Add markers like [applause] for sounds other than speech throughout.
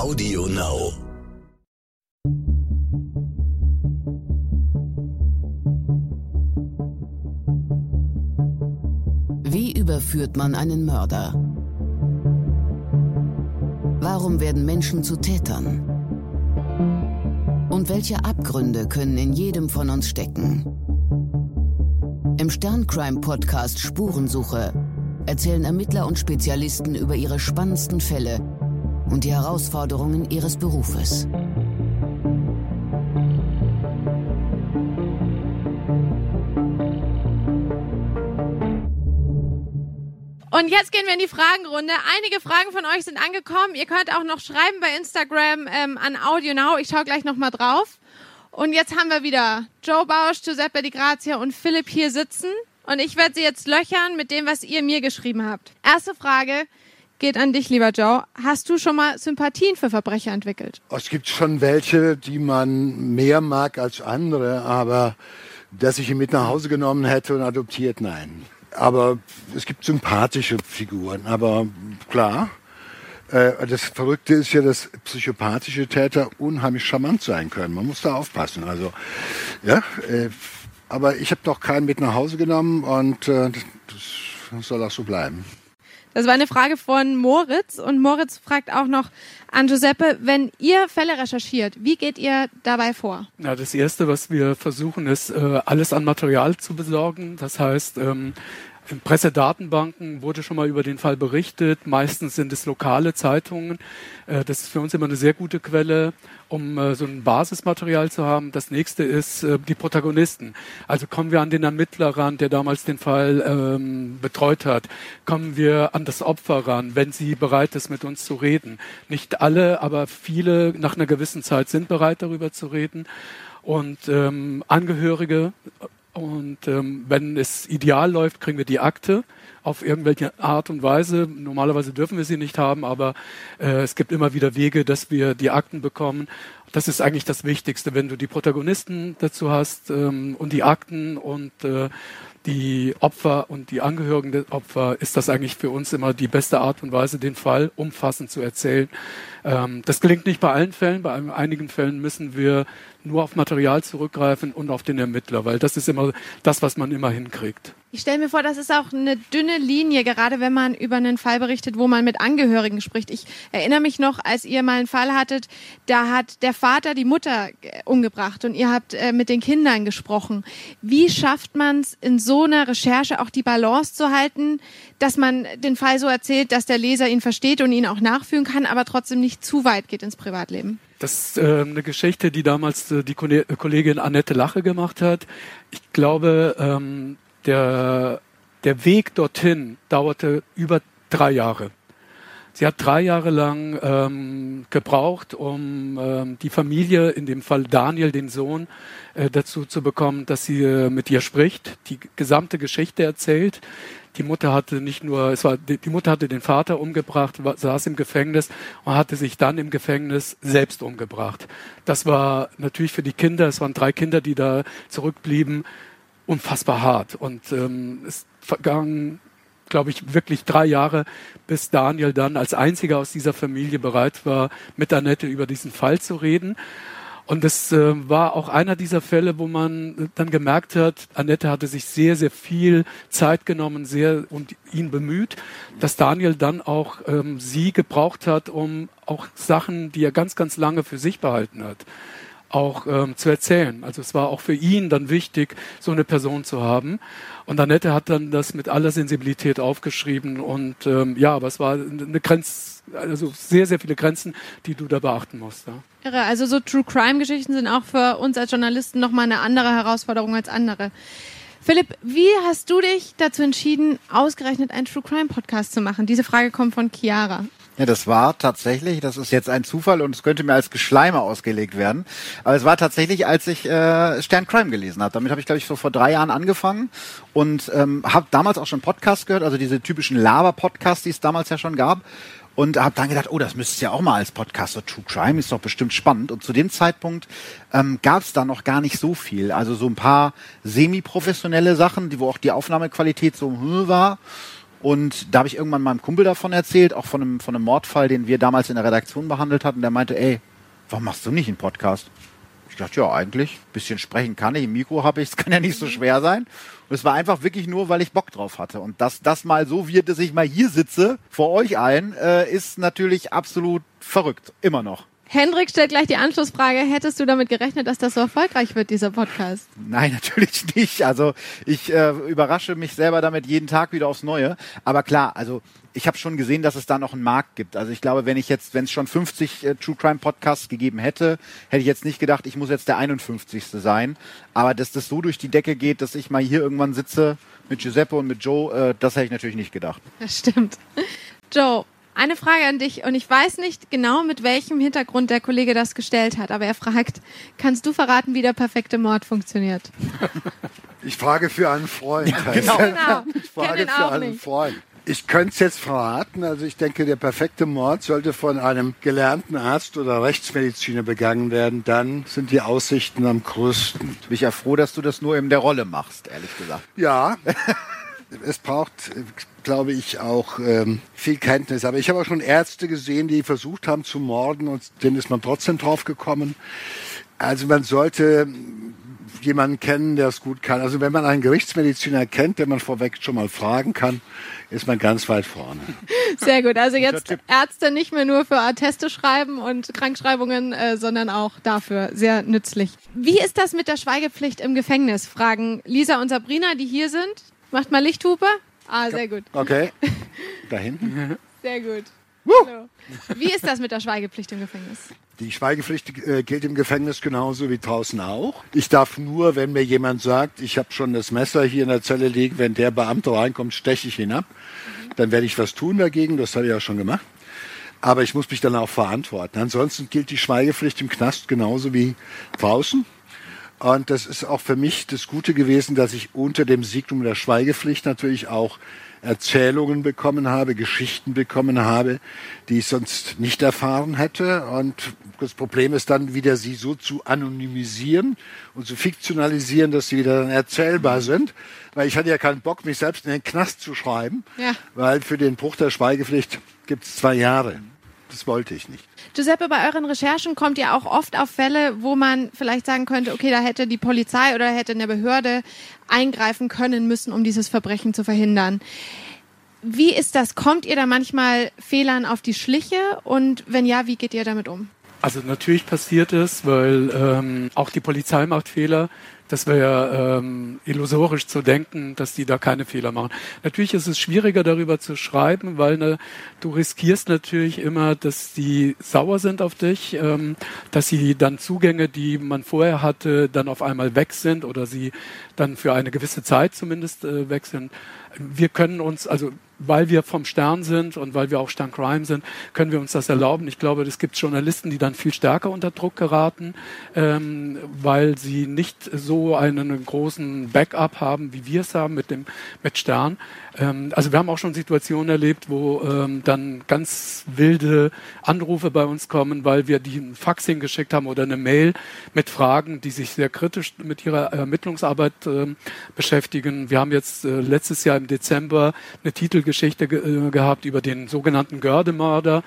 Audio Now. Wie überführt man einen Mörder? Warum werden Menschen zu Tätern? Und welche Abgründe können in jedem von uns stecken? Im Sterncrime-Podcast Spurensuche erzählen Ermittler und Spezialisten über ihre spannendsten Fälle und die Herausforderungen ihres Berufes. Und jetzt gehen wir in die Fragenrunde. Einige Fragen von euch sind angekommen. Ihr könnt auch noch schreiben bei Instagram ähm, an Audio Now. Ich schaue gleich nochmal drauf. Und jetzt haben wir wieder Joe Bausch, Giuseppe Di Grazia und Philipp hier sitzen. Und ich werde sie jetzt löchern mit dem, was ihr mir geschrieben habt. Erste Frage geht an dich, lieber Joe. Hast du schon mal Sympathien für Verbrecher entwickelt? Es gibt schon welche, die man mehr mag als andere, aber dass ich ihn mit nach Hause genommen hätte und adoptiert, nein. Aber es gibt sympathische Figuren, aber klar. Äh, das Verrückte ist ja, dass psychopathische Täter unheimlich charmant sein können. Man muss da aufpassen. Also, ja, äh, aber ich habe doch keinen mit nach Hause genommen und äh, das soll auch so bleiben. Das war eine Frage von Moritz und Moritz fragt auch noch an Giuseppe, wenn ihr Fälle recherchiert, wie geht ihr dabei vor? Ja, das erste, was wir versuchen, ist, äh, alles an Material zu besorgen. Das heißt, ähm, in Pressedatenbanken wurde schon mal über den Fall berichtet. Meistens sind es lokale Zeitungen. Äh, das ist für uns immer eine sehr gute Quelle, um äh, so ein Basismaterial zu haben. Das nächste ist äh, die Protagonisten. Also kommen wir an den Ermittler ran, der damals den Fall ähm, betreut hat. Kommen wir an das Opfer ran, wenn sie bereit ist, mit uns zu reden. Nicht alle, aber viele nach einer gewissen Zeit sind bereit, darüber zu reden. Und ähm, Angehörige und ähm, wenn es ideal läuft, kriegen wir die Akte auf irgendwelche Art und Weise. Normalerweise dürfen wir sie nicht haben, aber äh, es gibt immer wieder Wege, dass wir die Akten bekommen. Das ist eigentlich das Wichtigste, wenn du die Protagonisten dazu hast ähm, und die Akten und äh, die Opfer und die Angehörigen der Opfer, ist das eigentlich für uns immer die beste Art und Weise, den Fall umfassend zu erzählen. Ähm, das gelingt nicht bei allen Fällen. Bei einigen Fällen müssen wir nur auf Material zurückgreifen und auf den Ermittler, weil das ist immer das, was man immer hinkriegt. Ich stelle mir vor, das ist auch eine dünne Linie, gerade wenn man über einen Fall berichtet, wo man mit Angehörigen spricht. Ich erinnere mich noch, als ihr mal einen Fall hattet, da hat der Vater die Mutter äh, umgebracht und ihr habt äh, mit den Kindern gesprochen. Wie schafft man es in so einer Recherche auch die Balance zu halten, dass man den Fall so erzählt, dass der Leser ihn versteht und ihn auch nachfühlen kann, aber trotzdem nicht zu weit geht ins Privatleben? Das ist äh, eine Geschichte, die damals äh, die Kollegin Annette Lache gemacht hat. Ich glaube, ähm, der, der Weg dorthin dauerte über drei Jahre. Sie hat drei Jahre lang ähm, gebraucht, um ähm, die Familie, in dem Fall Daniel, den Sohn, äh, dazu zu bekommen, dass sie äh, mit ihr spricht, die gesamte Geschichte erzählt. Die Mutter hatte nicht nur, es war, die, Mutter hatte den Vater umgebracht, war, saß im Gefängnis und hatte sich dann im Gefängnis selbst umgebracht. Das war natürlich für die Kinder, es waren drei Kinder, die da zurückblieben, unfassbar hart. Und ähm, es vergangen glaube ich, wirklich drei Jahre, bis Daniel dann als einziger aus dieser Familie bereit war, mit Annette über diesen Fall zu reden. Und es äh, war auch einer dieser Fälle, wo man dann gemerkt hat, Annette hatte sich sehr, sehr viel Zeit genommen, sehr um ihn bemüht, dass Daniel dann auch ähm, sie gebraucht hat, um auch Sachen, die er ganz, ganz lange für sich behalten hat, auch ähm, zu erzählen. Also es war auch für ihn dann wichtig, so eine Person zu haben. Und Annette hat dann das mit aller Sensibilität aufgeschrieben und ähm, ja, aber es war eine Grenze, also sehr, sehr viele Grenzen, die du da beachten musst. Ja. Irre. Also so True Crime Geschichten sind auch für uns als Journalisten nochmal eine andere Herausforderung als andere. Philipp, wie hast du dich dazu entschieden, ausgerechnet einen True Crime Podcast zu machen? Diese Frage kommt von Chiara. Ja, das war tatsächlich, das ist jetzt ein Zufall und es könnte mir als Geschleime ausgelegt werden. Aber es war tatsächlich, als ich äh, Stern Crime gelesen habe. Damit habe ich, glaube ich, so vor drei Jahren angefangen und ähm, habe damals auch schon Podcasts gehört, also diese typischen Lava-Podcasts, die es damals ja schon gab und habe dann gedacht, oh, das müsste es ja auch mal als Podcast, so True Crime ist doch bestimmt spannend. Und zu dem Zeitpunkt ähm, gab es da noch gar nicht so viel. Also so ein paar semi-professionelle Sachen, die wo auch die Aufnahmequalität so hm, war. Und da habe ich irgendwann meinem Kumpel davon erzählt, auch von einem, von einem Mordfall, den wir damals in der Redaktion behandelt hatten. Der meinte, ey, warum machst du nicht einen Podcast? Ich dachte, ja, eigentlich, ein bisschen sprechen kann ich, ein Mikro habe ich, es [laughs] kann ja nicht so schwer sein. Und es war einfach wirklich nur, weil ich Bock drauf hatte. Und dass das mal so wird, dass ich mal hier sitze, vor euch allen, äh, ist natürlich absolut verrückt. Immer noch. Hendrik stellt gleich die Anschlussfrage. Hättest du damit gerechnet, dass das so erfolgreich wird, dieser Podcast? Nein, [laughs] natürlich nicht. Also ich äh, überrasche mich selber damit jeden Tag wieder aufs Neue. Aber klar, also ich habe schon gesehen, dass es da noch einen Markt gibt. Also ich glaube, wenn ich jetzt, wenn es schon 50 äh, True Crime Podcasts gegeben hätte, hätte ich jetzt nicht gedacht, ich muss jetzt der 51. sein. Aber dass das so durch die Decke geht, dass ich mal hier irgendwann sitze mit Giuseppe und mit Joe, äh, das hätte ich natürlich nicht gedacht. Das stimmt. Joe, eine Frage an dich und ich weiß nicht genau, mit welchem Hintergrund der Kollege das gestellt hat, aber er fragt, kannst du verraten, wie der perfekte Mord funktioniert? [laughs] Ich frage für einen Freund. Ja, genau. genau. Ich frage für auch einen nicht. Freund. Ich könnte es jetzt verraten. Also ich denke, der perfekte Mord sollte von einem gelernten Arzt oder Rechtsmediziner begangen werden. Dann sind die Aussichten am größten. Bin ich ja froh, dass du das nur in der Rolle machst, ehrlich gesagt. Ja, [laughs] es braucht, glaube ich, auch ähm, viel Kenntnis. Aber ich habe auch schon Ärzte gesehen, die versucht haben zu morden und denen ist man trotzdem drauf gekommen. Also man sollte jemanden kennen, der es gut kann. Also wenn man einen Gerichtsmediziner kennt, den man vorweg schon mal fragen kann, ist man ganz weit vorne. [laughs] Sehr gut. Also jetzt. Ärzte nicht mehr nur für Atteste schreiben und Krankschreibungen, äh, sondern auch dafür sehr nützlich. Wie ist das mit der Schweigepflicht im Gefängnis? Fragen Lisa und Sabrina, die hier sind. Macht mal Lichthupe. Ah, sehr gut. Okay, [laughs] da hinten. Sehr gut. Hallo. Wie ist das mit der Schweigepflicht im Gefängnis? Die Schweigepflicht äh, gilt im Gefängnis genauso wie draußen auch. Ich darf nur, wenn mir jemand sagt, ich habe schon das Messer hier in der Zelle liegen, wenn der Beamte reinkommt, steche ich ihn ab. Dann werde ich was tun dagegen, das habe ich auch schon gemacht. Aber ich muss mich dann auch verantworten. Ansonsten gilt die Schweigepflicht im Knast genauso wie draußen. Und das ist auch für mich das Gute gewesen, dass ich unter dem Signum der Schweigepflicht natürlich auch Erzählungen bekommen habe, Geschichten bekommen habe, die ich sonst nicht erfahren hätte. Und das Problem ist dann wieder, sie so zu anonymisieren und zu fiktionalisieren, dass sie wieder dann erzählbar sind. Weil ich hatte ja keinen Bock, mich selbst in den Knast zu schreiben, Ja. weil für den Bruch der Schweigepflicht gibt es zwei Jahre. Das wollte ich nicht. Giuseppe, bei euren Recherchen kommt ihr auch oft auf Fälle, wo man vielleicht sagen könnte, okay, da hätte die Polizei oder hätte eine Behörde eingreifen können müssen, um dieses Verbrechen zu verhindern. Wie ist das? Kommt ihr da manchmal Fehlern auf die Schliche? Und wenn ja, wie geht ihr damit um? Also natürlich passiert es, weil ähm, auch die Polizei macht Fehler. Das wäre ähm, illusorisch zu denken, dass die da keine Fehler machen. Natürlich ist es schwieriger darüber zu schreiben, weil ne, du riskierst natürlich immer, dass die sauer sind auf dich, ähm, dass sie dann Zugänge, die man vorher hatte, dann auf einmal weg sind oder sie dann für eine gewisse Zeit zumindest äh, weg sind. Wir können uns, also weil wir vom Stern sind und weil wir auch Stern Crime sind, können wir uns das erlauben. Ich glaube, es gibt Journalisten, die dann viel stärker unter Druck geraten, ähm, weil sie nicht so einen großen Backup haben, wie wir es haben mit dem mit Stern. Ähm, also wir haben auch schon Situationen erlebt, wo ähm, dann ganz wilde Anrufe bei uns kommen, weil wir die ein Fax hingeschickt haben oder eine Mail mit Fragen, die sich sehr kritisch mit ihrer Ermittlungsarbeit ähm, beschäftigen. Wir haben jetzt äh, letztes Jahr im Dezember eine Titelgeschichte ge äh, gehabt über den sogenannten Gördemörder,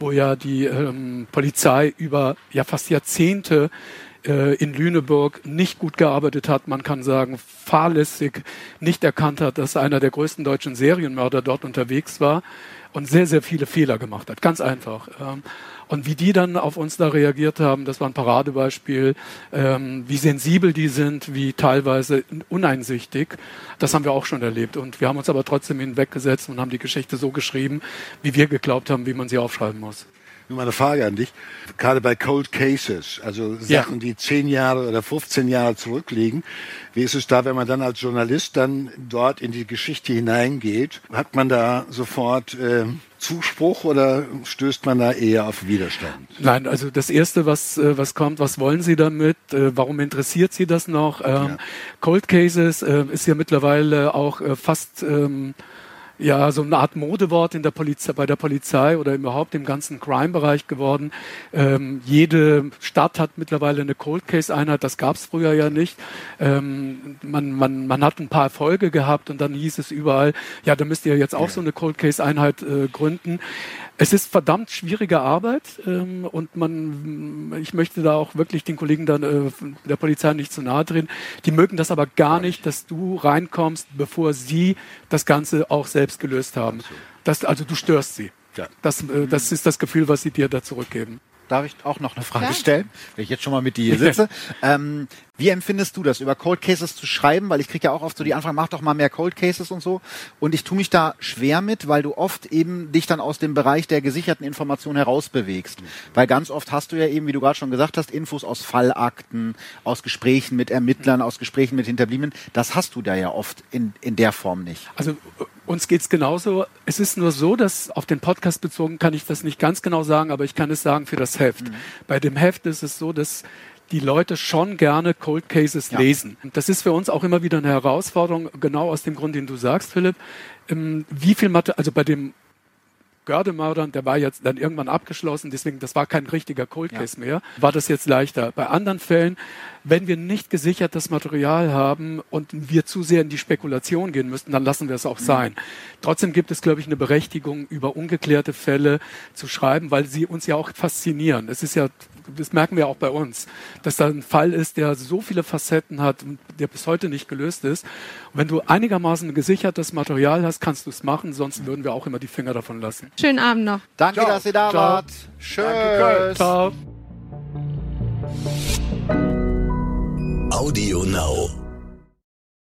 wo ja die ähm, Polizei über ja fast Jahrzehnte äh, in Lüneburg nicht gut gearbeitet hat, man kann sagen fahrlässig nicht erkannt hat, dass einer der größten deutschen Serienmörder dort unterwegs war und sehr, sehr viele Fehler gemacht hat. Ganz einfach. Ähm, Und wie die dann auf uns da reagiert haben, das war ein Paradebeispiel, ähm, wie sensibel die sind, wie teilweise uneinsichtig. Das haben wir auch schon erlebt. Und wir haben uns aber trotzdem hinweggesetzt und haben die Geschichte so geschrieben, wie wir geglaubt haben, wie man sie aufschreiben muss. Nur mal eine Frage an dich. Gerade bei Cold Cases, also Ja. Sachen, die 10 Jahre oder 15 Jahre zurückliegen, wie ist es da, wenn man dann als Journalist dann dort in die Geschichte hineingeht? Hat man da sofort äh, Zuspruch oder stößt man da eher auf Widerstand? Nein, also das Erste, was, äh, was kommt, was wollen Sie damit? Äh, Warum interessiert Sie das noch? Ähm, Ja. Cold Cases äh, ist ja mittlerweile auch äh, fast ähm, ja so eine Art Modewort in der Polizei, bei der Polizei oder überhaupt im ganzen Crime-Bereich geworden. Ähm, jede Stadt hat mittlerweile eine Cold Case-Einheit, das gab es früher ja nicht. Ähm, man, man, man hat ein paar Erfolge gehabt und dann hieß es überall, ja, da müsst ihr jetzt auch so eine Cold Case-Einheit äh, gründen. Es ist verdammt schwierige Arbeit ähm, und man, ich möchte da auch wirklich den Kollegen dann, äh, der Polizei nicht zu nahe drehen. Die mögen das aber gar nicht, dass du reinkommst, bevor sie das Ganze auch selbst gelöst haben. Das, also du störst sie. Ja. Das, äh, das ist das Gefühl, was sie dir da zurückgeben. Darf ich auch noch eine Frage stellen, wenn ich jetzt schon mal mit dir hier sitze? ähm, wie empfindest du das, über Cold Cases zu schreiben? Weil ich kriege ja auch oft so die Anfrage, mach doch mal mehr Cold Cases und so. Und ich tue mich da schwer mit, weil du oft eben dich dann aus dem Bereich der gesicherten Information herausbewegst. Weil ganz oft hast du ja eben, wie du gerade schon gesagt hast, Infos aus Fallakten, aus Gesprächen mit Ermittlern, aus Gesprächen mit Hinterbliebenen. Das hast du da ja oft in, in der Form nicht. Also äh, uns geht's genauso. Es ist nur so, dass auf den Podcast bezogen kann ich das nicht ganz genau sagen, aber ich kann es sagen für das Heft. Bei dem Heft ist es so, dass die Leute schon gerne Cold Cases Ja. lesen. Und das ist für uns auch immer wieder eine Herausforderung, genau aus dem Grund, den du sagst, Philipp. Ähm, wie viel Mathe, also bei dem Gördemördern, der war jetzt dann irgendwann abgeschlossen, deswegen, das war kein richtiger Cold Case mehr, war das jetzt leichter. Bei anderen Fällen, wenn wir nicht gesichertes Material haben und wir zu sehr in die Spekulation gehen müssten, dann lassen wir es auch sein. Trotzdem gibt es, glaube ich, eine Berechtigung, über ungeklärte Fälle zu schreiben, weil sie uns ja auch faszinieren. Es ist ja, das merken wir auch bei uns, dass da ein Fall ist, der so viele Facetten hat und der bis heute nicht gelöst ist. Und wenn du einigermaßen gesichertes Material hast, kannst du es machen, sonst würden wir auch immer die Finger davon lassen. Schönen Abend noch. Danke, Ciao. dass ihr da Ciao. wart. Tschüss. Ciao. Audio Now.